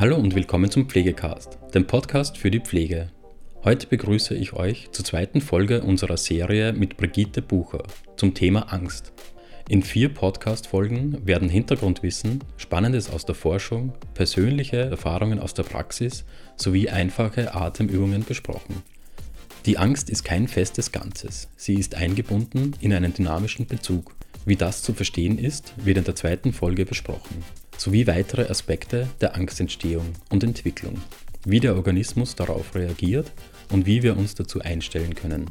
Hallo und willkommen zum Pflegecast, dem Podcast für die Pflege. Heute begrüße ich euch zur zweiten Folge unserer Serie mit Brigitte Bucher zum Thema Angst. In vier Podcast-Folgen werden Hintergrundwissen, Spannendes aus der Forschung, persönliche Erfahrungen aus der Praxis sowie einfache Atemübungen besprochen. Die Angst ist kein festes Ganzes, sie ist eingebunden in einen dynamischen Bezug. Wie das zu verstehen ist, wird in der zweiten Folge besprochen sowie weitere Aspekte der Angstentstehung und Entwicklung, wie der Organismus darauf reagiert und wie wir uns dazu einstellen können.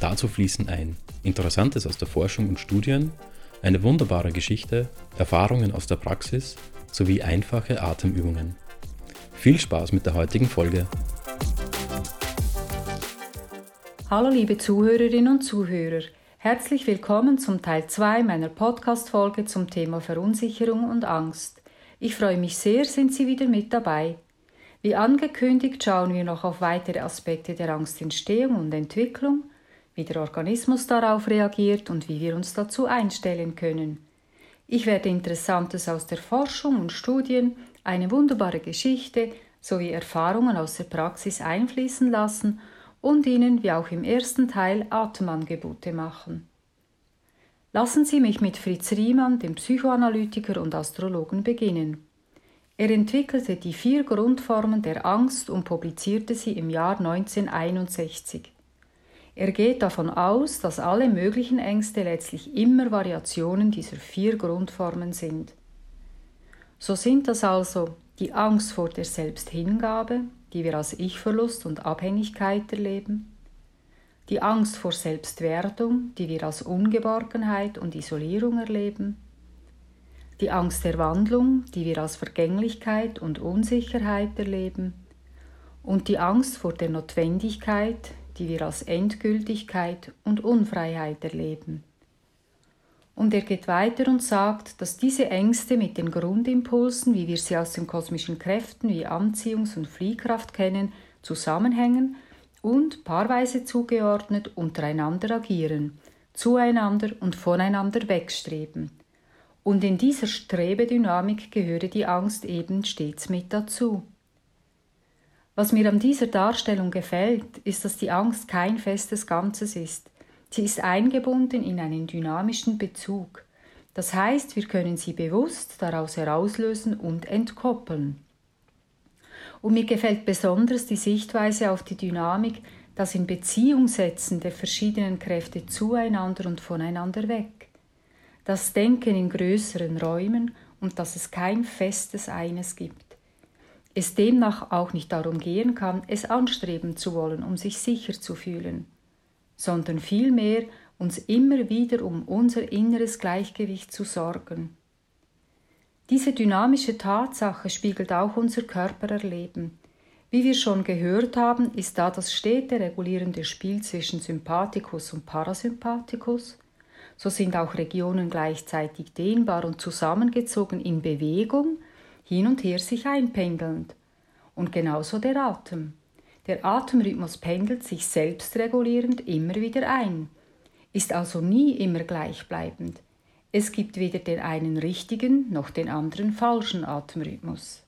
Dazu fließen ein Interessantes aus der Forschung und Studien, eine wunderbare Geschichte, Erfahrungen aus der Praxis sowie einfache Atemübungen. Viel Spaß mit der heutigen Folge. Hallo liebe Zuhörerinnen und Zuhörer. Herzlich willkommen zum Teil 2 meiner Podcast-Folge zum Thema Verunsicherung und Angst. Ich freue mich sehr, sind Sie wieder mit dabei. Wie angekündigt schauen wir noch auf weitere Aspekte der Angstentstehung und Entwicklung, wie der Organismus darauf reagiert und wie wir uns dazu einstellen können. Ich werde Interessantes aus der Forschung und Studien, eine wunderbare Geschichte sowie Erfahrungen aus der Praxis einfließen lassen und Ihnen, wie auch im ersten Teil, Atemangebote machen. Lassen Sie mich mit Fritz Riemann, dem Psychoanalytiker und Astrologen, beginnen. Er entwickelte die vier Grundformen der Angst und publizierte sie im Jahr 1961. Er geht davon aus, dass alle möglichen Ängste letztlich immer Variationen dieser vier Grundformen sind. So sind das also die Angst vor der Selbsthingabe, die wir als Ich-Verlust und Abhängigkeit erleben, die Angst vor Selbstwerdung, die wir als Ungeborgenheit und Isolierung erleben, die Angst der Wandlung, die wir als Vergänglichkeit und Unsicherheit erleben, und die Angst vor der Notwendigkeit, die wir als Endgültigkeit und Unfreiheit erleben. Und er geht weiter und sagt, dass diese Ängste mit den Grundimpulsen, wie wir sie aus den kosmischen Kräften wie Anziehungs- und Fliehkraft kennen, zusammenhängen und paarweise zugeordnet untereinander agieren, zueinander und voneinander wegstreben. Und in dieser Strebedynamik gehöre die Angst eben stets mit dazu. Was mir an dieser Darstellung gefällt, ist, dass die Angst kein festes Ganzes ist, Sie ist eingebunden in einen dynamischen Bezug. Das heißt, wir können sie bewusst daraus herauslösen und entkoppeln. Und mir gefällt besonders die Sichtweise auf die Dynamik, das in Beziehung setzen der verschiedenen Kräfte zueinander und voneinander weg. Das Denken in größeren Räumen und dass es kein festes Eines gibt. Es demnach auch nicht darum gehen kann, es anstreben zu wollen, um sich sicher zu fühlen sondern vielmehr uns immer wieder um unser inneres Gleichgewicht zu sorgen. Diese dynamische Tatsache spiegelt auch unser Körpererleben. Wie wir schon gehört haben, ist da das stete regulierende Spiel zwischen Sympathikus und Parasympathikus. So sind auch Regionen gleichzeitig dehnbar und zusammengezogen in Bewegung, hin und her sich einpendelnd. Und genauso der Atem. Der Atemrhythmus pendelt sich selbstregulierend immer wieder ein, ist also nie immer gleichbleibend. Es gibt weder den einen richtigen noch den anderen falschen Atemrhythmus.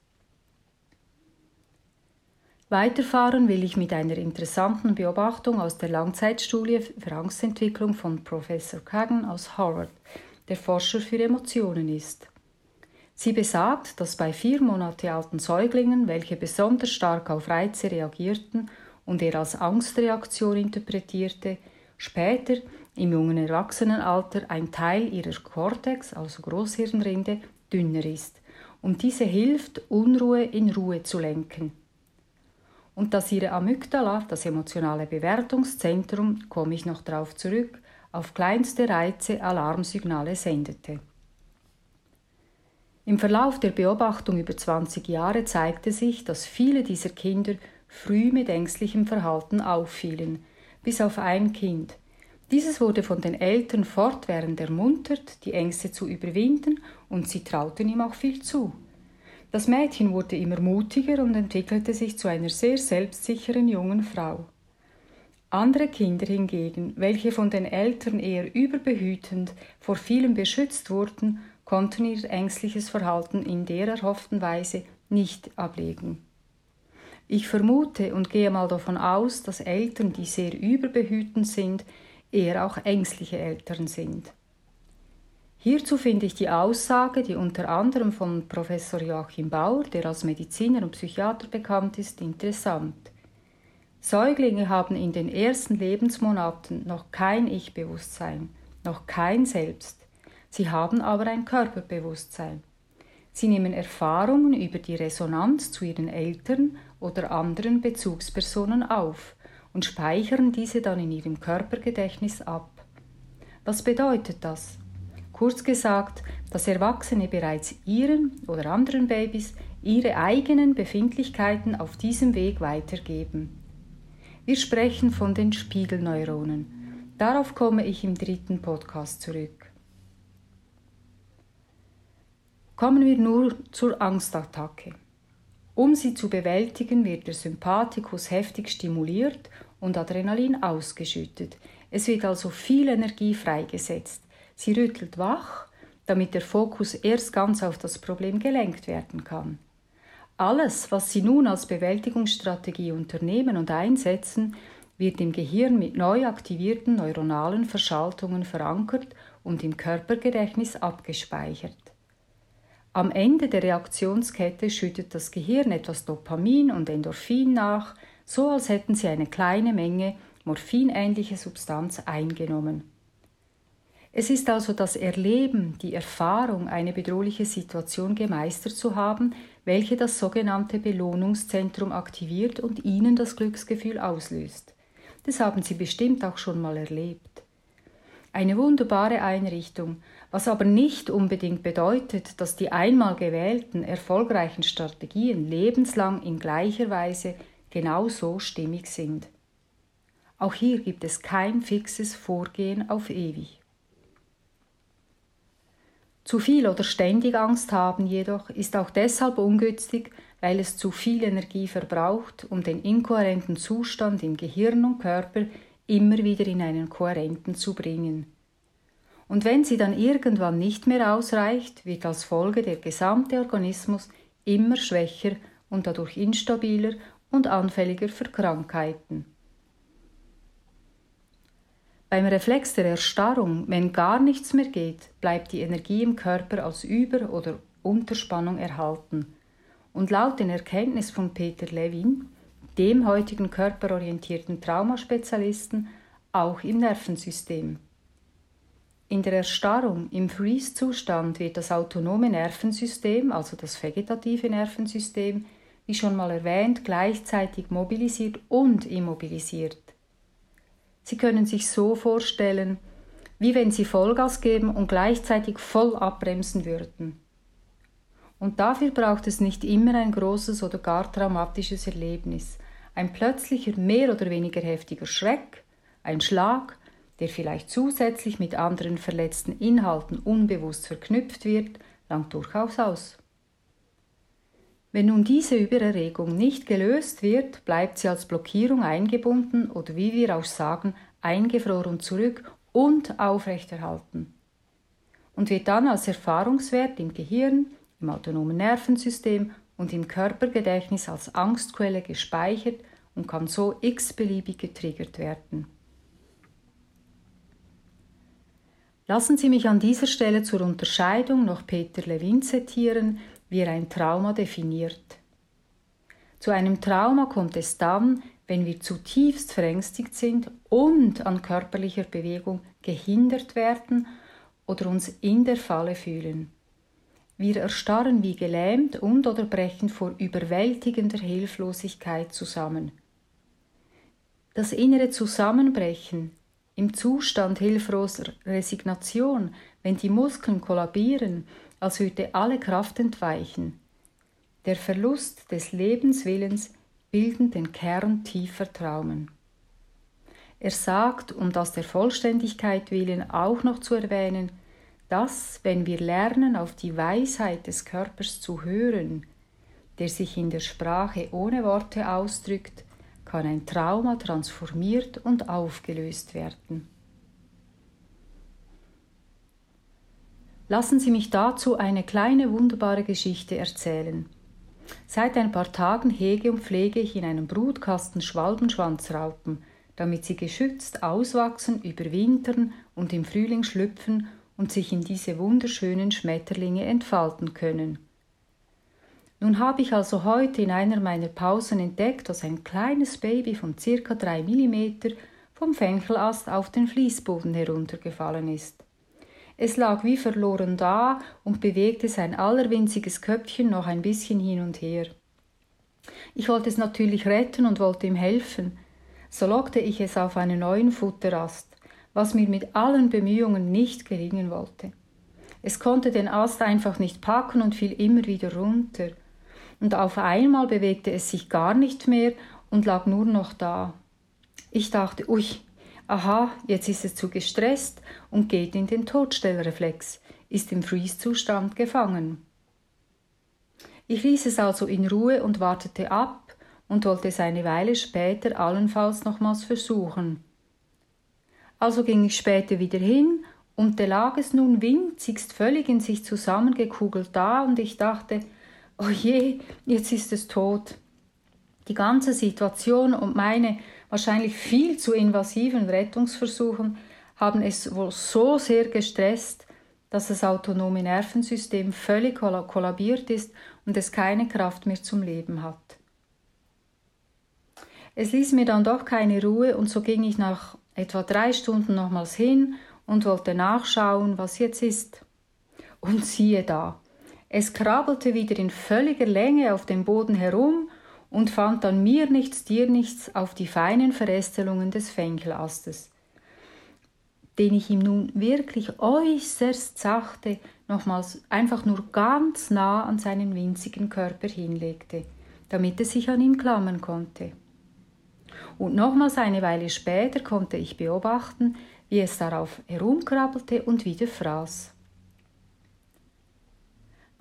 Weiterfahren will ich mit einer interessanten Beobachtung aus der Langzeitstudie für Angstentwicklung von Professor Kagan aus Harvard, der Forscher für Emotionen ist. Sie besagt, dass bei vier Monate alten Säuglingen, welche besonders stark auf Reize reagierten und er als Angstreaktion interpretierte, später im jungen Erwachsenenalter ein Teil ihrer Cortex, also Großhirnrinde, dünner ist und diese hilft, Unruhe in Ruhe zu lenken. Und dass ihre Amygdala, das emotionale Bewertungszentrum, komme ich noch darauf zurück, auf kleinste Reize Alarmsignale sendete. Im Verlauf der Beobachtung über 20 Jahre zeigte sich, dass viele dieser Kinder früh mit ängstlichem Verhalten auffielen, bis auf ein Kind. Dieses wurde von den Eltern fortwährend ermuntert, die Ängste zu überwinden, und sie trauten ihm auch viel zu. Das Mädchen wurde immer mutiger und entwickelte sich zu einer sehr selbstsicheren jungen Frau. Andere Kinder hingegen, welche von den Eltern eher überbehütend vor vielem beschützt wurden, konnten ihr ängstliches Verhalten in der erhofften Weise nicht ablegen. Ich vermute und gehe mal davon aus, dass Eltern, die sehr überbehütend sind, eher auch ängstliche Eltern sind. Hierzu finde ich die Aussage, die unter anderem von Professor Joachim Bauer, der als Mediziner und Psychiater bekannt ist, interessant. Säuglinge haben in den ersten Lebensmonaten noch kein Ich-Bewusstsein, noch kein Selbst. Sie haben aber ein Körperbewusstsein. Sie nehmen Erfahrungen über die Resonanz zu ihren Eltern oder anderen Bezugspersonen auf und speichern diese dann in ihrem Körpergedächtnis ab. Was bedeutet das? Kurz gesagt, dass Erwachsene bereits ihren oder anderen Babys ihre eigenen Befindlichkeiten auf diesem Weg weitergeben. Wir sprechen von den Spiegelneuronen. Darauf komme ich im dritten Podcast zurück. Kommen wir nur zur Angstattacke. Um sie zu bewältigen, wird der Sympathikus heftig stimuliert und Adrenalin ausgeschüttet. Es wird also viel Energie freigesetzt. Sie rüttelt wach, damit der Fokus erst ganz auf das Problem gelenkt werden kann. Alles, was Sie nun als Bewältigungsstrategie unternehmen und einsetzen, wird im Gehirn mit neu aktivierten neuronalen Verschaltungen verankert und im Körpergedächtnis abgespeichert. Am Ende der Reaktionskette schüttet das Gehirn etwas Dopamin und Endorphin nach, so als hätten Sie eine kleine Menge morphinähnliche Substanz eingenommen. Es ist also das Erleben, die Erfahrung, eine bedrohliche Situation gemeistert zu haben, welche das sogenannte Belohnungszentrum aktiviert und Ihnen das Glücksgefühl auslöst. Das haben Sie bestimmt auch schon mal erlebt. Eine wunderbare Einrichtung, was aber nicht unbedingt bedeutet, dass die einmal gewählten erfolgreichen Strategien lebenslang in gleicher Weise genau so stimmig sind. Auch hier gibt es kein fixes Vorgehen auf ewig. Zu viel oder ständig Angst haben jedoch ist auch deshalb ungünstig, weil es zu viel Energie verbraucht, um den inkohärenten Zustand in Gehirn und Körper immer wieder in einen kohärenten zu bringen. Und wenn sie dann irgendwann nicht mehr ausreicht, wird als Folge der gesamte Organismus immer schwächer und dadurch instabiler und anfälliger für Krankheiten. Beim Reflex der Erstarrung, wenn gar nichts mehr geht, bleibt die Energie im Körper als Über- oder Unterspannung erhalten. Und laut den Erkenntnissen von Peter Levin, dem heutigen körperorientierten Traumaspezialisten, auch im Nervensystem. In der Erstarrung, im Freeze-Zustand, wird das autonome Nervensystem, also das vegetative Nervensystem, wie schon mal erwähnt, gleichzeitig mobilisiert und immobilisiert. Sie können sich so vorstellen, wie wenn Sie Vollgas geben und gleichzeitig voll abbremsen würden. Und dafür braucht es nicht immer ein großes oder gar traumatisches Erlebnis, ein plötzlicher mehr oder weniger heftiger Schreck, ein Schlag, der vielleicht zusätzlich mit anderen verletzten Inhalten unbewusst verknüpft wird, langt durchaus aus. Wenn nun diese Übererregung nicht gelöst wird, bleibt sie als Blockierung eingebunden oder wie wir auch sagen, eingefroren zurück und aufrechterhalten und wird dann als Erfahrungswert im Gehirn, im autonomen Nervensystem und im Körpergedächtnis als Angstquelle gespeichert und kann so x-beliebig getriggert werden. Lassen Sie mich an dieser Stelle zur Unterscheidung noch Peter Levin zitieren, wie er ein Trauma definiert. Zu einem Trauma kommt es dann, wenn wir zutiefst verängstigt sind und an körperlicher Bewegung gehindert werden oder uns in der Falle fühlen. Wir erstarren wie gelähmt und oder brechen vor überwältigender Hilflosigkeit zusammen. Das innere Zusammenbrechen im Zustand hilfloser Resignation, wenn die Muskeln kollabieren als würde alle Kraft entweichen. Der Verlust des Lebenswillens bilden den Kern tiefer Traumen. Er sagt, um das der Vollständigkeit willen auch noch zu erwähnen, dass, wenn wir lernen, auf die Weisheit des Körpers zu hören, der sich in der Sprache ohne Worte ausdrückt, kann ein Trauma transformiert und aufgelöst werden. Lassen Sie mich dazu eine kleine wunderbare Geschichte erzählen. Seit ein paar Tagen hege und pflege ich in einem Brutkasten Schwalbenschwanzraupen, damit sie geschützt auswachsen, überwintern und im Frühling schlüpfen und sich in diese wunderschönen Schmetterlinge entfalten können. Nun habe ich also heute in einer meiner Pausen entdeckt, dass ein kleines Baby von circa drei Millimeter vom Fenkelast auf den Fließboden heruntergefallen ist. Es lag wie verloren da und bewegte sein allerwinziges Köpfchen noch ein bisschen hin und her. Ich wollte es natürlich retten und wollte ihm helfen. So lockte ich es auf einen neuen Futterast, was mir mit allen Bemühungen nicht gelingen wollte. Es konnte den Ast einfach nicht packen und fiel immer wieder runter. Und auf einmal bewegte es sich gar nicht mehr und lag nur noch da. Ich dachte, ui, aha, jetzt ist es zu gestresst und geht in den Todstellreflex, ist im Freeze-Zustand gefangen. Ich ließ es also in Ruhe und wartete ab und wollte es eine Weile später allenfalls nochmals versuchen. Also ging ich später wieder hin und da lag es nun winzigst völlig in sich zusammengekugelt da und ich dachte, oh je, jetzt ist es tot. Die ganze Situation und meine wahrscheinlich viel zu invasiven Rettungsversuchen haben es wohl so sehr gestresst, dass das autonome Nervensystem völlig kollabiert ist und es keine Kraft mehr zum Leben hat. Es ließ mir dann doch keine Ruhe und so ging ich nach etwa drei Stunden nochmals hin und wollte nachschauen, was jetzt ist. Und siehe da, es krabbelte wieder in völliger Länge auf dem Boden herum und fand dann mir nichts, dir nichts auf die feinen Verästelungen des Fenkelastes, den ich ihm nun wirklich äußerst sachte nochmals einfach nur ganz nah an seinen winzigen Körper hinlegte, damit er sich an ihn klammern konnte. Und nochmals eine Weile später konnte ich beobachten, wie es darauf herumkrabbelte und wieder fraß.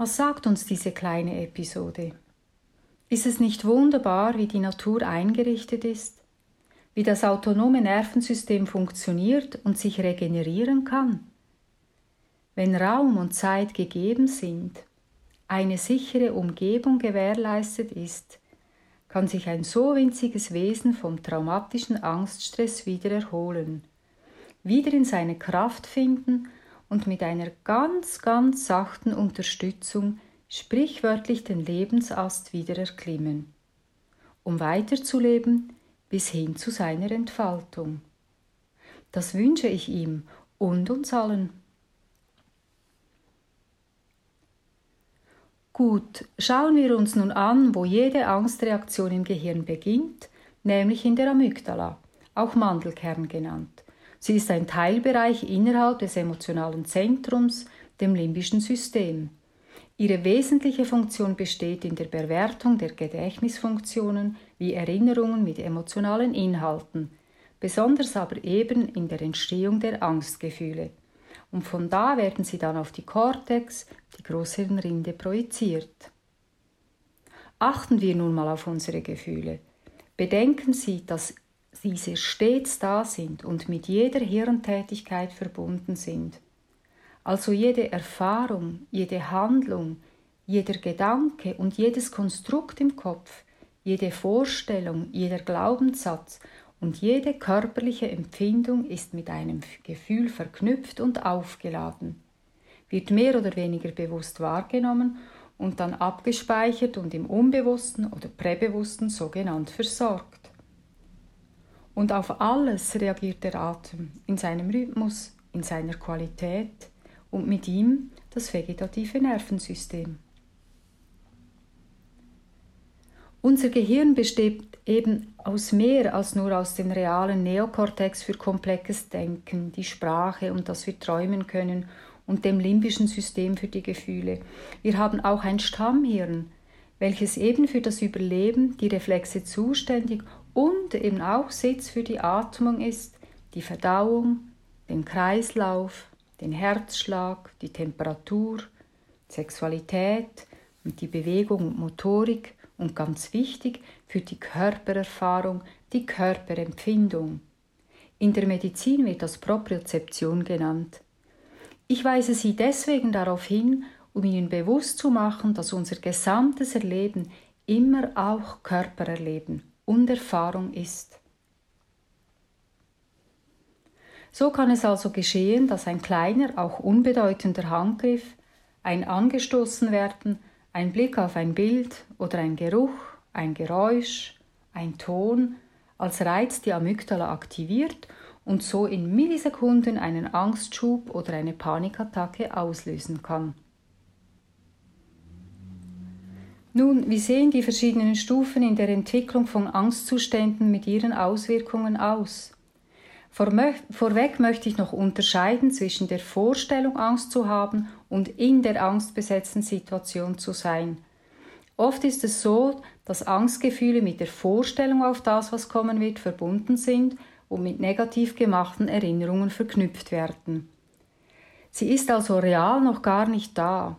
Was sagt uns diese kleine Episode? Ist es nicht wunderbar, wie die Natur eingerichtet ist, wie das autonome Nervensystem funktioniert und sich regenerieren kann? Wenn Raum und Zeit gegeben sind, eine sichere Umgebung gewährleistet ist, kann sich ein so winziges Wesen vom traumatischen Angststress wieder erholen, wieder in seine Kraft finden und mit einer ganz, ganz sachten Unterstützung sprichwörtlich den Lebensast wieder erklimmen, um weiterzuleben bis hin zu seiner Entfaltung. Das wünsche ich ihm und uns allen. Gut, schauen wir uns nun an, wo jede Angstreaktion im Gehirn beginnt, nämlich in der Amygdala, auch Mandelkern genannt. Sie ist ein Teilbereich innerhalb des emotionalen Zentrums, dem limbischen System. Ihre wesentliche Funktion besteht in der Bewertung der Gedächtnisfunktionen wie Erinnerungen mit emotionalen Inhalten, besonders aber eben in der Entstehung der Angstgefühle. Und von da werden sie dann auf die Kortex, die Großhirnrinde, projiziert. Achten wir nun mal auf unsere Gefühle. Bedenken Sie, dass diese stets da sind und mit jeder Hirntätigkeit verbunden sind. Also jede Erfahrung, jede Handlung, jeder Gedanke und jedes Konstrukt im Kopf, jede Vorstellung, jeder Glaubenssatz und jede körperliche Empfindung ist mit einem Gefühl verknüpft und aufgeladen, wird mehr oder weniger bewusst wahrgenommen und dann abgespeichert und im Unbewussten oder Präbewussten sogenannt versorgt. Und auf alles reagiert der Atem in seinem Rhythmus, in seiner Qualität, und mit ihm das vegetative Nervensystem. Unser Gehirn besteht eben aus mehr als nur aus dem realen Neokortex für komplexes Denken, die Sprache und dass wir träumen können und dem limbischen System für die Gefühle. Wir haben auch ein Stammhirn, welches eben für das Überleben, die Reflexe zuständig und eben auch Sitz für die Atmung ist, die Verdauung, den Kreislauf, den Herzschlag, die Temperatur, Sexualität und die Bewegung und Motorik und ganz wichtig für die Körpererfahrung, die Körperempfindung. In der Medizin wird das Propriozeption genannt. Ich weise Sie deswegen darauf hin, um ihnen bewusst zu machen, dass unser gesamtes Erleben immer auch Körpererleben und Erfahrung ist. So kann es also geschehen, dass ein kleiner, auch unbedeutender Handgriff, ein Angestoßenwerden, ein Blick auf ein Bild oder ein Geruch, ein Geräusch, ein Ton als Reiz die Amygdala aktiviert und so in Millisekunden einen Angstschub oder eine Panikattacke auslösen kann. Nun, wie sehen die verschiedenen Stufen in der Entwicklung von Angstzuständen mit ihren Auswirkungen aus? Vorweg möchte ich noch unterscheiden zwischen der Vorstellung, Angst zu haben und in der angstbesetzten Situation zu sein. Oft ist es so, dass Angstgefühle mit der Vorstellung auf das, was kommen wird, verbunden sind und mit negativ gemachten Erinnerungen verknüpft werden. Sie ist also real noch gar nicht da.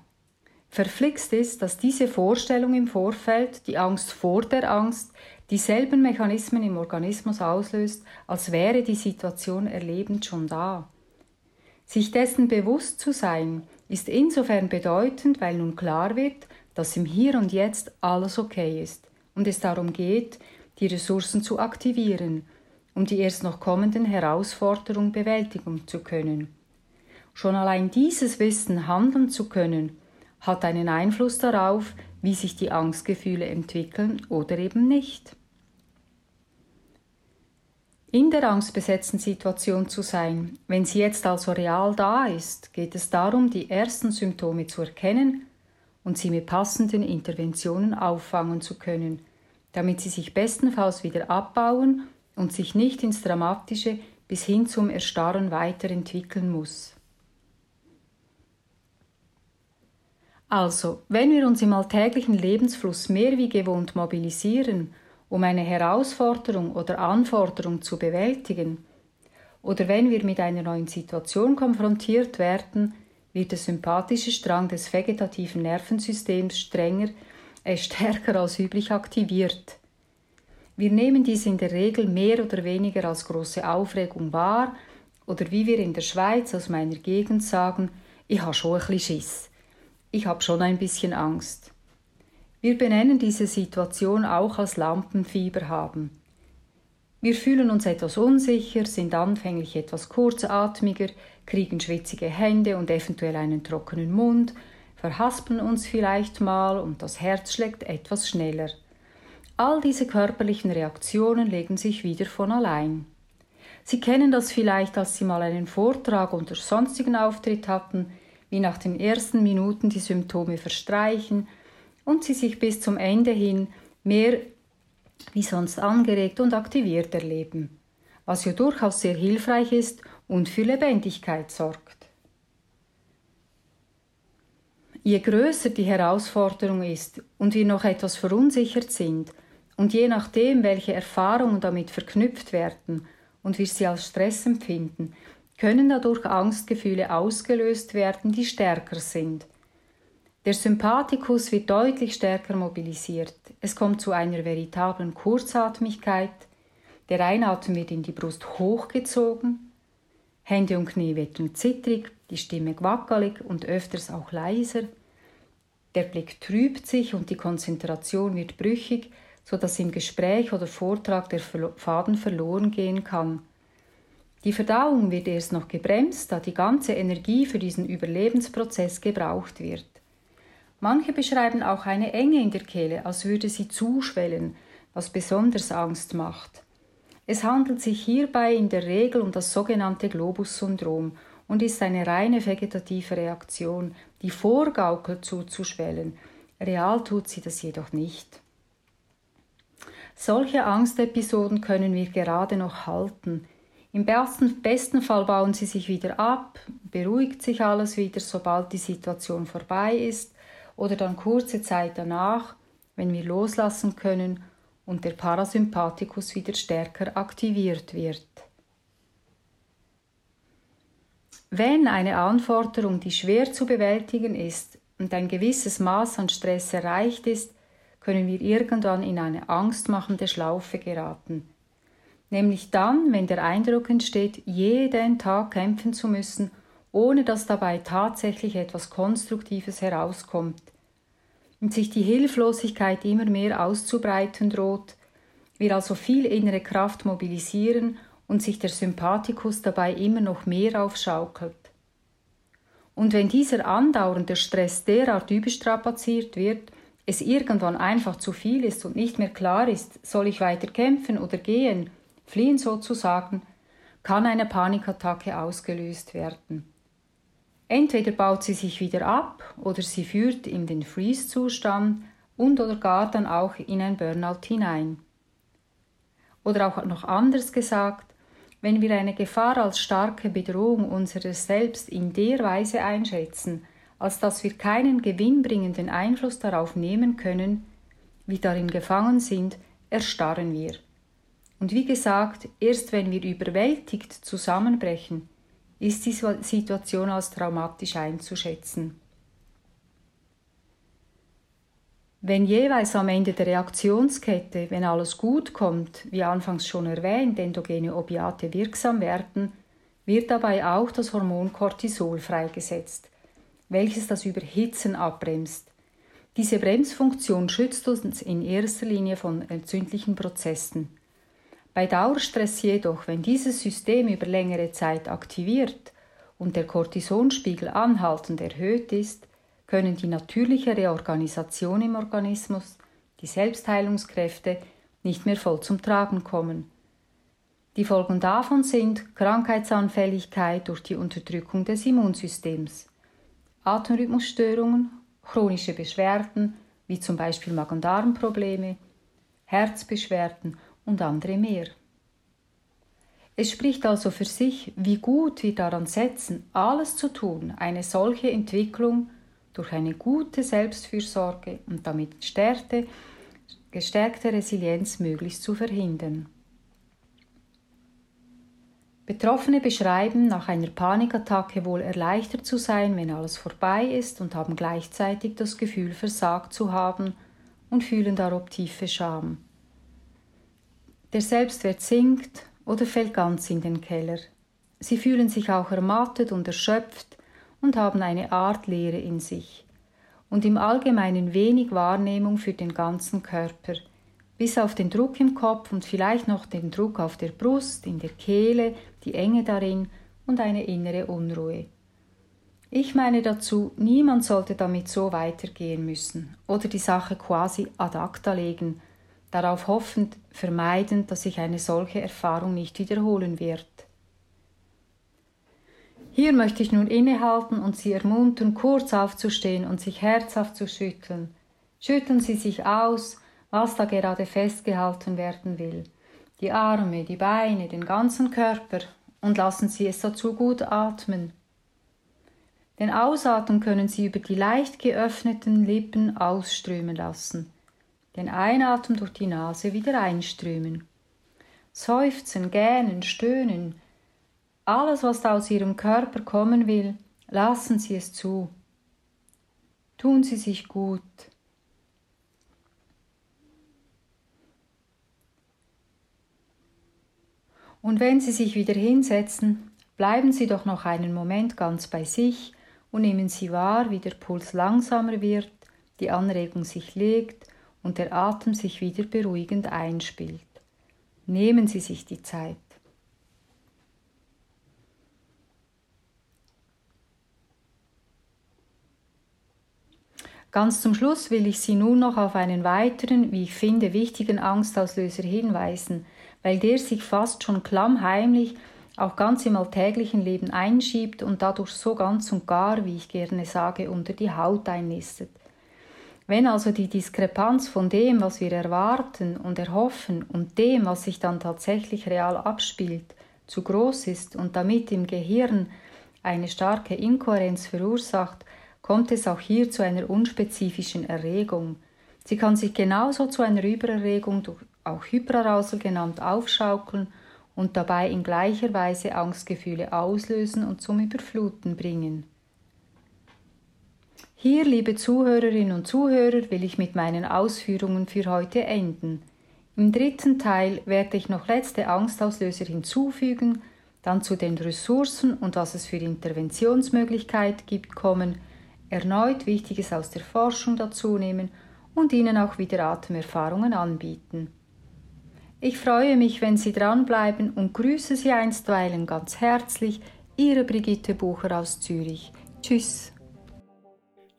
Verflixt ist, dass diese Vorstellung im Vorfeld, die Angst vor der Angst, dieselben Mechanismen im Organismus auslöst, als wäre die Situation erlebend schon da. Sich dessen bewusst zu sein, ist insofern bedeutend, weil nun klar wird, dass im Hier und Jetzt alles okay ist und es darum geht, die Ressourcen zu aktivieren, um die erst noch kommenden Herausforderungen bewältigen zu können. Schon allein dieses Wissen handeln zu können, hat einen Einfluss darauf, wie sich die Angstgefühle entwickeln oder eben nicht. In der angstbesetzten Situation zu sein, wenn sie jetzt also real da ist, geht es darum, die ersten Symptome zu erkennen und sie mit passenden Interventionen auffangen zu können, damit sie sich bestenfalls wieder abbauen und sich nicht ins Dramatische bis hin zum Erstarren weiterentwickeln muss. Also, wenn wir uns im alltäglichen Lebensfluss mehr wie gewohnt mobilisieren, um eine Herausforderung oder Anforderung zu bewältigen, oder wenn wir mit einer neuen Situation konfrontiert werden, wird der sympathische Strang des vegetativen Nervensystems strenger, äh, stärker als üblich aktiviert. Wir nehmen dies in der Regel mehr oder weniger als große Aufregung wahr, oder wie wir in der Schweiz aus meiner Gegend sagen, ich habe schon ein bisschen Schiss ich habe schon ein bisschen Angst. Wir benennen diese Situation auch als Lampenfieber haben. Wir fühlen uns etwas unsicher, sind anfänglich etwas kurzatmiger, kriegen schwitzige Hände und eventuell einen trockenen Mund, verhaspeln uns vielleicht mal und das Herz schlägt etwas schneller. All diese körperlichen Reaktionen legen sich wieder von allein. Sie kennen das vielleicht, als Sie mal einen Vortrag oder sonstigen Auftritt hatten, wie nach den ersten Minuten die Symptome verstreichen und sie sich bis zum Ende hin mehr wie sonst angeregt und aktiviert erleben, was ja durchaus sehr hilfreich ist und für Lebendigkeit sorgt. Je größer die Herausforderung ist und wir noch etwas verunsichert sind, und je nachdem, welche Erfahrungen damit verknüpft werden und wir sie als Stress empfinden, können dadurch Angstgefühle ausgelöst werden, die stärker sind. Der Sympathikus wird deutlich stärker mobilisiert. Es kommt zu einer veritablen Kurzatmigkeit. Der Einatmen wird in die Brust hochgezogen. Hände und Knie werden zittrig, die Stimme wackelig und öfters auch leiser. Der Blick trübt sich und die Konzentration wird brüchig, so dass im Gespräch oder Vortrag der Faden verloren gehen kann. Die Verdauung wird erst noch gebremst, da die ganze Energie für diesen Überlebensprozess gebraucht wird. Manche beschreiben auch eine Enge in der Kehle, als würde sie zuschwellen, was besonders Angst macht. Es handelt sich hierbei in der Regel um das sogenannte Globus-Syndrom und ist eine reine vegetative Reaktion, die vorgaukelt zuzuschwellen. Real tut sie das jedoch nicht. Solche Angstepisoden können wir gerade noch halten. Im besten, besten Fall bauen sie sich wieder ab, beruhigt sich alles wieder, sobald die Situation vorbei ist oder dann kurze Zeit danach, wenn wir loslassen können und der Parasympathikus wieder stärker aktiviert wird. Wenn eine Anforderung, die schwer zu bewältigen ist und ein gewisses Maß an Stress erreicht ist, können wir irgendwann in eine angstmachende Schlaufe geraten – nämlich dann, wenn der Eindruck entsteht, jeden Tag kämpfen zu müssen, ohne dass dabei tatsächlich etwas Konstruktives herauskommt. Und sich die Hilflosigkeit immer mehr auszubreiten droht, wir also viel innere Kraft mobilisieren und sich der Sympathikus dabei immer noch mehr aufschaukelt. Und wenn dieser andauernde Stress derart überstrapaziert wird, es irgendwann einfach zu viel ist und nicht mehr klar ist, soll ich weiter kämpfen oder gehen, fliehen sozusagen, kann eine Panikattacke ausgelöst werden. Entweder baut sie sich wieder ab oder sie führt in den Freeze-Zustand und oder gar dann auch in ein Burnout hinein. Oder auch noch anders gesagt, wenn wir eine Gefahr als starke Bedrohung unseres Selbst in der Weise einschätzen, als dass wir keinen gewinnbringenden Einfluss darauf nehmen können, wie darin gefangen sind, erstarren wir. Und wie gesagt, erst wenn wir überwältigt zusammenbrechen, ist die Situation als traumatisch einzuschätzen. Wenn jeweils am Ende der Reaktionskette, wenn alles gut kommt, wie anfangs schon erwähnt, endogene Opiate wirksam werden, wird dabei auch das Hormon Cortisol freigesetzt, welches das Überhitzen abbremst. Diese Bremsfunktion schützt uns in erster Linie von entzündlichen Prozessen. Bei Dauerstress jedoch, wenn dieses System über längere Zeit aktiviert und der Cortisonspiegel anhaltend erhöht ist, können die natürliche Reorganisation im Organismus, die Selbstheilungskräfte, nicht mehr voll zum Tragen kommen. Die Folgen davon sind Krankheitsanfälligkeit durch die Unterdrückung des Immunsystems, Atemrhythmusstörungen, chronische Beschwerden wie zum Beispiel Magen-Darm-Probleme, Herzbeschwerden und andere mehr. Es spricht also für sich, wie gut wir daran setzen, alles zu tun, eine solche Entwicklung durch eine gute Selbstfürsorge und damit gestärkte, gestärkte Resilienz möglichst zu verhindern. Betroffene beschreiben, nach einer Panikattacke wohl erleichtert zu sein, wenn alles vorbei ist und haben gleichzeitig das Gefühl, versagt zu haben und fühlen darob tiefe Scham. Der Selbstwert sinkt oder fällt ganz in den Keller. Sie fühlen sich auch ermattet und erschöpft, und haben eine Art Leere in sich und im Allgemeinen wenig Wahrnehmung für den ganzen Körper, bis auf den Druck im Kopf und vielleicht noch den Druck auf der Brust, in der Kehle, die Enge darin und eine innere Unruhe. Ich meine dazu, niemand sollte damit so weitergehen müssen oder die Sache quasi ad acta legen, darauf hoffend, vermeidend, dass sich eine solche Erfahrung nicht wiederholen wird. Hier möchte ich nun innehalten und Sie ermuntern, kurz aufzustehen und sich herzhaft zu schütteln. Schütteln Sie sich aus, was da gerade festgehalten werden will. Die Arme, die Beine, den ganzen Körper und lassen Sie es dazu gut atmen. Den Ausatmen können Sie über die leicht geöffneten Lippen ausströmen lassen. Den Einatmen durch die Nase wieder einströmen. Seufzen, gähnen, stöhnen, alles, was da aus Ihrem Körper kommen will, lassen Sie es zu. Tun Sie sich gut. Und wenn Sie sich wieder hinsetzen, bleiben Sie doch noch einen Moment ganz bei sich und nehmen Sie wahr, wie der Puls langsamer wird, die Anregung sich legt und der Atem sich wieder beruhigend einspielt. Nehmen Sie sich die Zeit. Ganz zum Schluss will ich Sie nun noch auf einen weiteren, wie ich finde, wichtigen Angstauslöser hinweisen, weil der sich fast schon klammheimlich auch ganz im alltäglichen Leben einschiebt und dadurch so ganz und gar, wie ich gerne sage, unter die Haut einnistet. Wenn also die Diskrepanz von dem, was wir erwarten und erhoffen, und dem, was sich dann tatsächlich real abspielt, zu groß ist und damit im Gehirn eine starke Inkohärenz verursacht, kommt es auch hier zu einer unspezifischen Erregung. Sie kann sich genauso zu einer Übererregung, auch Hyperarousal genannt, aufschaukeln und dabei in gleicher Weise Angstgefühle auslösen und zum Überfluten bringen. Hier, liebe Zuhörerinnen und Zuhörer, will ich mit meinen Ausführungen für heute enden. Im dritten Teil werde ich noch letzte Angstauslöser hinzufügen, dann zu den Ressourcen und was es für Interventionsmöglichkeiten gibt kommen, erneut Wichtiges aus der Forschung dazu nehmen und Ihnen auch wieder Atemerfahrungen anbieten. Ich freue mich, wenn Sie dranbleiben und grüße Sie einstweilen ganz herzlich, Ihre Brigitte Bucher aus Zürich. Tschüss.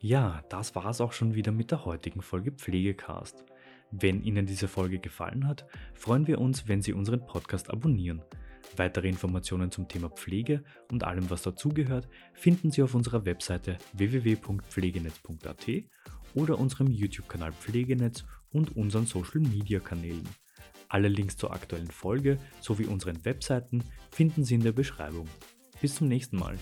Ja, das war es auch schon wieder mit der heutigen Folge Pflegecast. Wenn Ihnen diese Folge gefallen hat, freuen wir uns, wenn Sie unseren Podcast abonnieren. Weitere Informationen zum Thema Pflege und allem, was dazugehört, finden Sie auf unserer Webseite www.pflegenetz.at oder unserem YouTube-Kanal Pflegenetz und unseren Social-Media-Kanälen. Alle Links zur aktuellen Folge sowie unseren Webseiten finden Sie in der Beschreibung. Bis zum nächsten Mal.